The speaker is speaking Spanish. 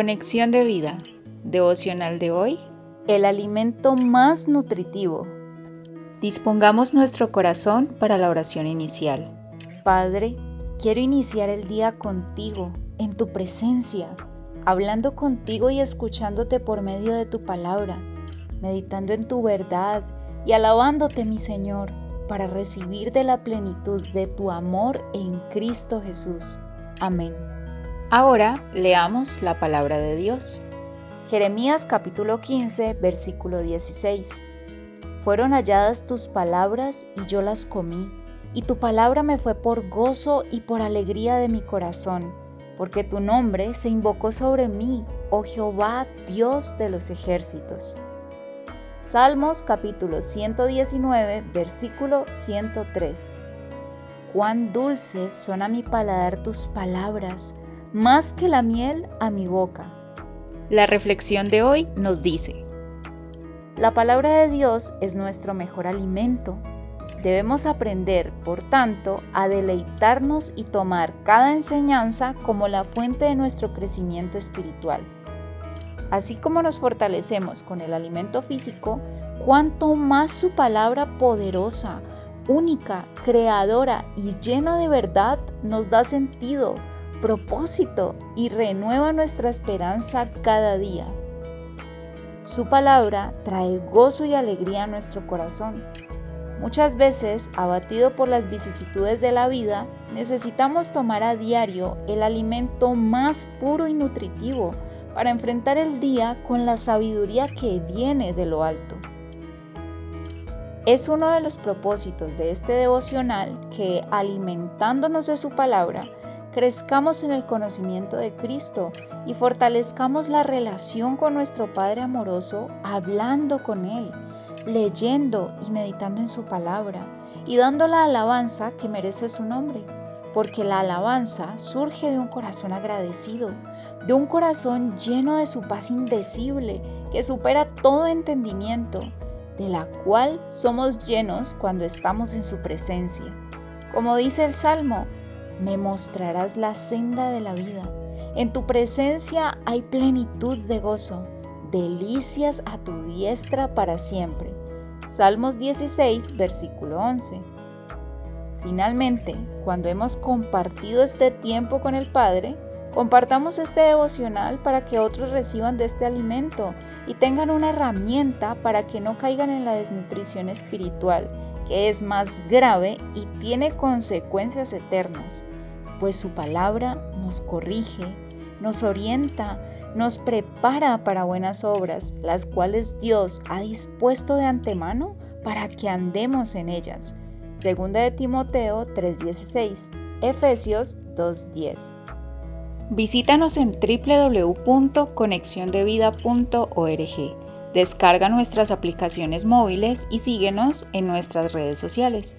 Conexión de vida. Devocional de hoy. El alimento más nutritivo. Dispongamos nuestro corazón para la oración inicial. Padre, quiero iniciar el día contigo, en tu presencia, hablando contigo y escuchándote por medio de tu palabra, meditando en tu verdad y alabándote, mi Señor, para recibir de la plenitud de tu amor en Cristo Jesús. Amén. Ahora leamos la palabra de Dios. Jeremías capítulo 15, versículo 16. Fueron halladas tus palabras y yo las comí, y tu palabra me fue por gozo y por alegría de mi corazón, porque tu nombre se invocó sobre mí, oh Jehová, Dios de los ejércitos. Salmos capítulo 119, versículo 103. Cuán dulces son a mi paladar tus palabras, más que la miel a mi boca. La reflexión de hoy nos dice, la palabra de Dios es nuestro mejor alimento. Debemos aprender, por tanto, a deleitarnos y tomar cada enseñanza como la fuente de nuestro crecimiento espiritual. Así como nos fortalecemos con el alimento físico, cuanto más su palabra poderosa, única, creadora y llena de verdad nos da sentido, propósito y renueva nuestra esperanza cada día. Su palabra trae gozo y alegría a nuestro corazón. Muchas veces, abatido por las vicisitudes de la vida, necesitamos tomar a diario el alimento más puro y nutritivo para enfrentar el día con la sabiduría que viene de lo alto. Es uno de los propósitos de este devocional que, alimentándonos de su palabra, crezcamos en el conocimiento de Cristo y fortalezcamos la relación con nuestro Padre amoroso hablando con Él, leyendo y meditando en su palabra y dando la alabanza que merece su nombre, porque la alabanza surge de un corazón agradecido, de un corazón lleno de su paz indecible que supera todo entendimiento, de la cual somos llenos cuando estamos en su presencia. Como dice el Salmo, me mostrarás la senda de la vida. En tu presencia hay plenitud de gozo, delicias a tu diestra para siempre. Salmos 16, versículo 11. Finalmente, cuando hemos compartido este tiempo con el Padre, compartamos este devocional para que otros reciban de este alimento y tengan una herramienta para que no caigan en la desnutrición espiritual, que es más grave y tiene consecuencias eternas pues su palabra nos corrige, nos orienta, nos prepara para buenas obras, las cuales Dios ha dispuesto de antemano para que andemos en ellas. Segunda de Timoteo 3:16, Efesios 2:10. Visítanos en www.conexiondevida.org. Descarga nuestras aplicaciones móviles y síguenos en nuestras redes sociales.